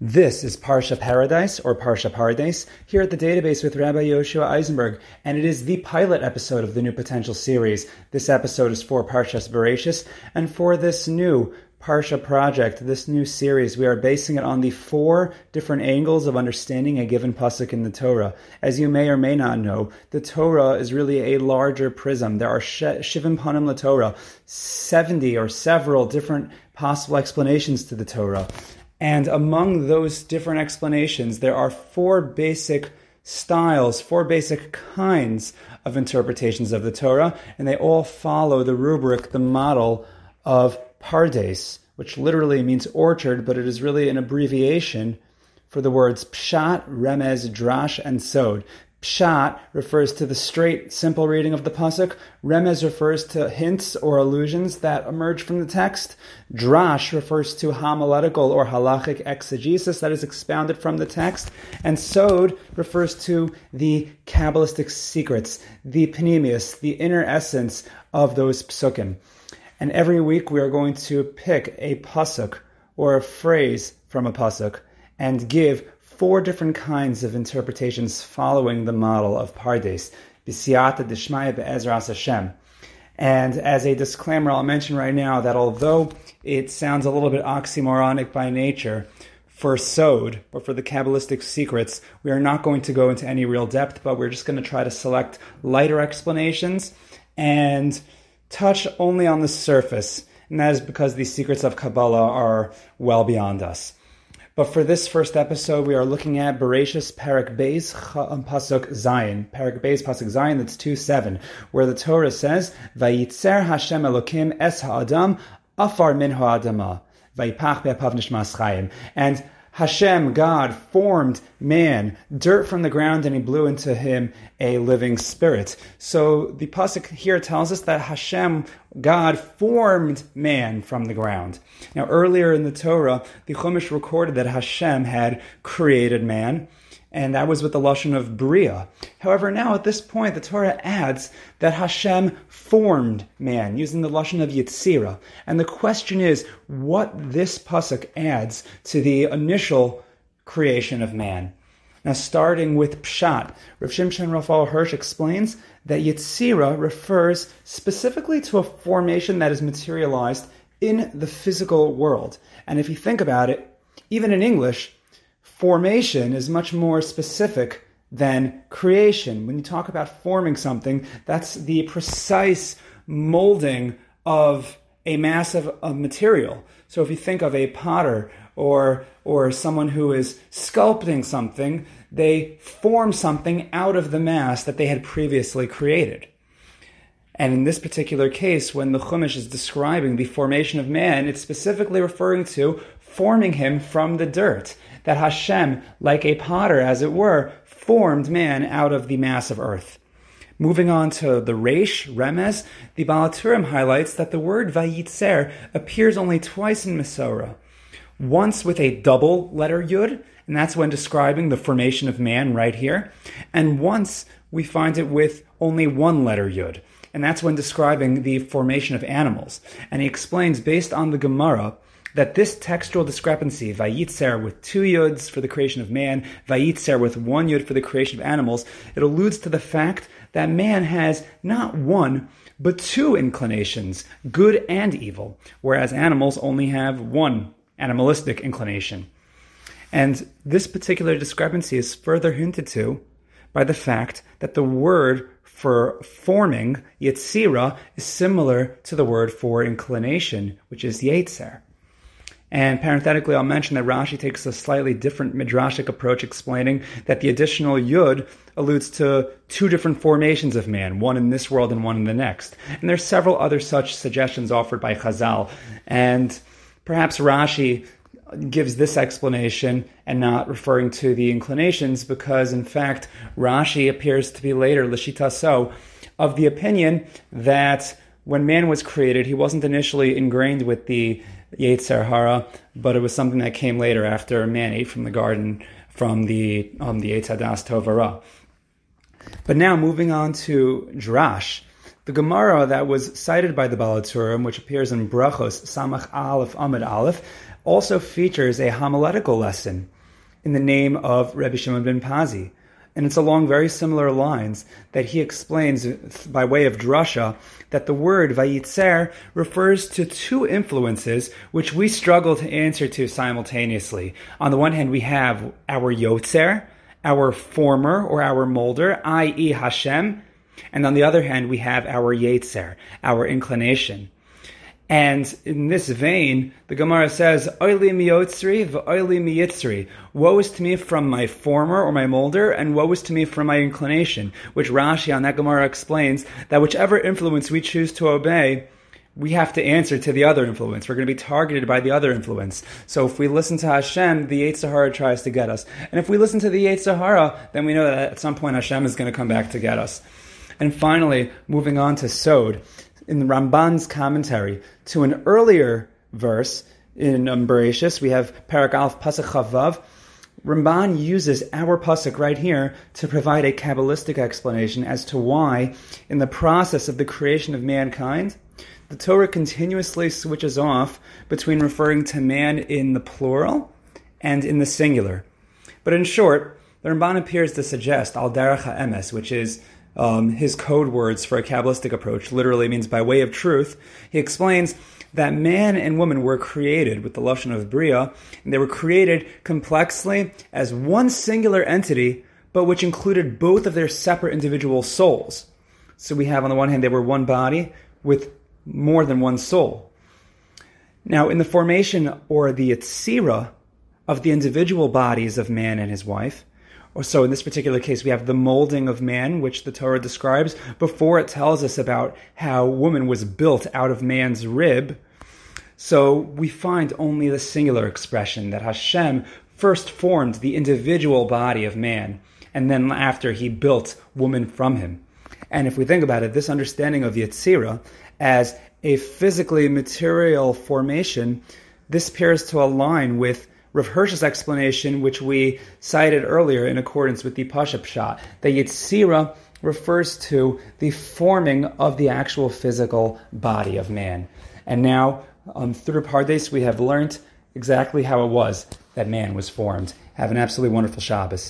This is Parsha Paradise or Parsha Pardes here at the database with Rabbi Yoshua Eisenberg, and it is the pilot episode of the New Potential series. This episode is for Parshas Bereshis, and for this new Parsha project, this new series, we are basing it on the four different angles of understanding a given pasuk in the Torah. As you may or may not know, the Torah is really a larger prism. There are shivim panim la Torah, seventy or several different possible explanations to the Torah. And among those different explanations, there are four basic styles, four basic kinds of interpretations of the Torah, and they all follow the rubric, the model of Pardes, which literally means orchard, but it is really an abbreviation for the words pshat, remez, drash, and sod. Pshat refers to the straight, simple reading of the pasuk. Remez refers to hints or allusions that emerge from the text. Drash refers to homiletical or halachic exegesis that is expounded from the text. And Sod refers to the Kabbalistic secrets, the pnimius, the inner essence of those psukim. And every week we are going to pick a pasuk or a phrase from a pasuk and give four different kinds of interpretations following the model of Pardes, B'siyata Dishmaya Be'ezras Hashem. And as a disclaimer, I'll mention right now that although it sounds a little bit oxymoronic by nature, for Sod, or for the Kabbalistic secrets, we are not going to go into any real depth, but we're just going to try to select lighter explanations and touch only on the surface. And that is because the secrets of Kabbalah are well beyond us. But for this first episode, we are looking at Bereshis Perek Beis um, Pasuk Zayin. Perek Beis Pasuk Zayin, that's 2 7, where the Torah says, Vayitzer Hashem Elokim Es Ha'adam Afar Min Ha'adama. Vayipach Be'apav Nishmas Chayim. And Hashem, God, formed man, dirt from the ground, and he blew into him a living spirit. So the pasuk here tells us that Hashem, God, formed man from the ground. Now, earlier in the Torah, the Chumash recorded that Hashem had created man and that was with the lashon of bria. However, now at this point, the Torah adds that Hashem formed man using the lashon of yitzira, and the question is what this pasuk adds to the initial creation of man. Now, starting with pshat, Rav Shimshon Raphael Hirsch explains that yitzira refers specifically to a formation that is materialized in the physical world. And if you think about it, even in English, formation is much more specific than creation. When you talk about forming something, that's the precise molding of a mass of, of material. So if you think of a potter or or someone who is sculpting something, they form something out of the mass that they had previously created. And in this particular case, when the Chumash is describing the formation of man, it's specifically referring to forming him from the dirt that Hashem, like a potter, as it were, formed man out of the mass of earth. Moving on to the Reish, Remez, the Baal HaTurim highlights that the word Vayitzer appears only twice in Masorah. Once with a double letter Yud, and that's when describing the formation of man right here. And once we find it with only one letter Yud, and that's when describing the formation of animals. And he explains, based on the Gemara, that this textual discrepancy, Vayitzer with two yuds for the creation of man, Vayitzer with one yud for the creation of animals, it alludes to the fact that man has not one, but two inclinations, good and evil, whereas animals only have one animalistic inclination. And this particular discrepancy is further hinted to by the fact that the word for forming, Yetzira, is similar to the word for inclination, which is Yetzer. And parenthetically, I'll mention that Rashi takes a slightly different midrashic approach, explaining that the additional yud alludes to two different formations of man, one in this world and one in the next. And there's several other such suggestions offered by Chazal. And perhaps Rashi gives this explanation and not referring to the inclinations because, in fact, Rashi appears to be later, L'shitaso, of the opinion that when man was created, he wasn't initially ingrained with the Yetzer Hara, but it was something that came later after man ate from the garden from the um, the Hadas Tovara. But now moving on to Drash, the Gemara that was cited by the Baal HaTurim, which appears in Brachos Samach Aleph Amud Aleph, also features a homiletical lesson in the name of Rebbe Shimon ben Pazi. And it's along very similar lines that he explains uh, by way of drasha that the word vayitzer refers to two influences which we struggle to answer to simultaneously. On the one hand, we have our yotzer, our former or our molder, i.e. Hashem, and on the other hand, we have our yetzer, our inclination. And in this vein, the Gemara says, Oili miyotzri v'oili miyitzri. Woe is to me from my former or my molder, and woe is to me from my inclination. Which Rashi on that Gemara explains that whichever influence we choose to obey, we have to answer to the other influence. We're going to be targeted by the other influence. So if we listen to Hashem, the Yetzer Hara tries to get us. And if we listen to the Yetzer Hara, then we know that at some point Hashem is going to come back to get us. And finally, moving on to Sod in Ramban's commentary to an earlier verse in um. We have Perek Aleph Pasach Chavav. Ramban uses our pasuk right here to provide a kabbalistic explanation as to why, in the process of the creation of mankind, the Torah continuously switches off between referring to man in the plural and in the singular. But in short, the Ramban appears to suggest al derech emes, which is um, his code words for a Kabbalistic approach literally means by way of truth. He explains that man and woman were created with the Lashon of Bria, and they were created complexly as one singular entity, but which included both of their separate individual souls. So we have on the one hand, they were one body with more than one soul. Now, in the formation or the Yetzira of the individual bodies of man and his wife, so in this particular case, we have the molding of man, which the Torah describes before it tells us about how woman was built out of man's rib. So we find only the singular expression that Hashem first formed the individual body of man, and then after he built woman from him. And if we think about it, this understanding of Yetzirah as a physically material formation, this appears to align with Rav Hirsch's explanation, which we cited earlier in accordance with the Pashup shot, that Yitzira refers to the forming of the actual physical body of man. And now, um, through Pardes, we have learned exactly how it was that man was formed. Have an absolutely wonderful Shabbos.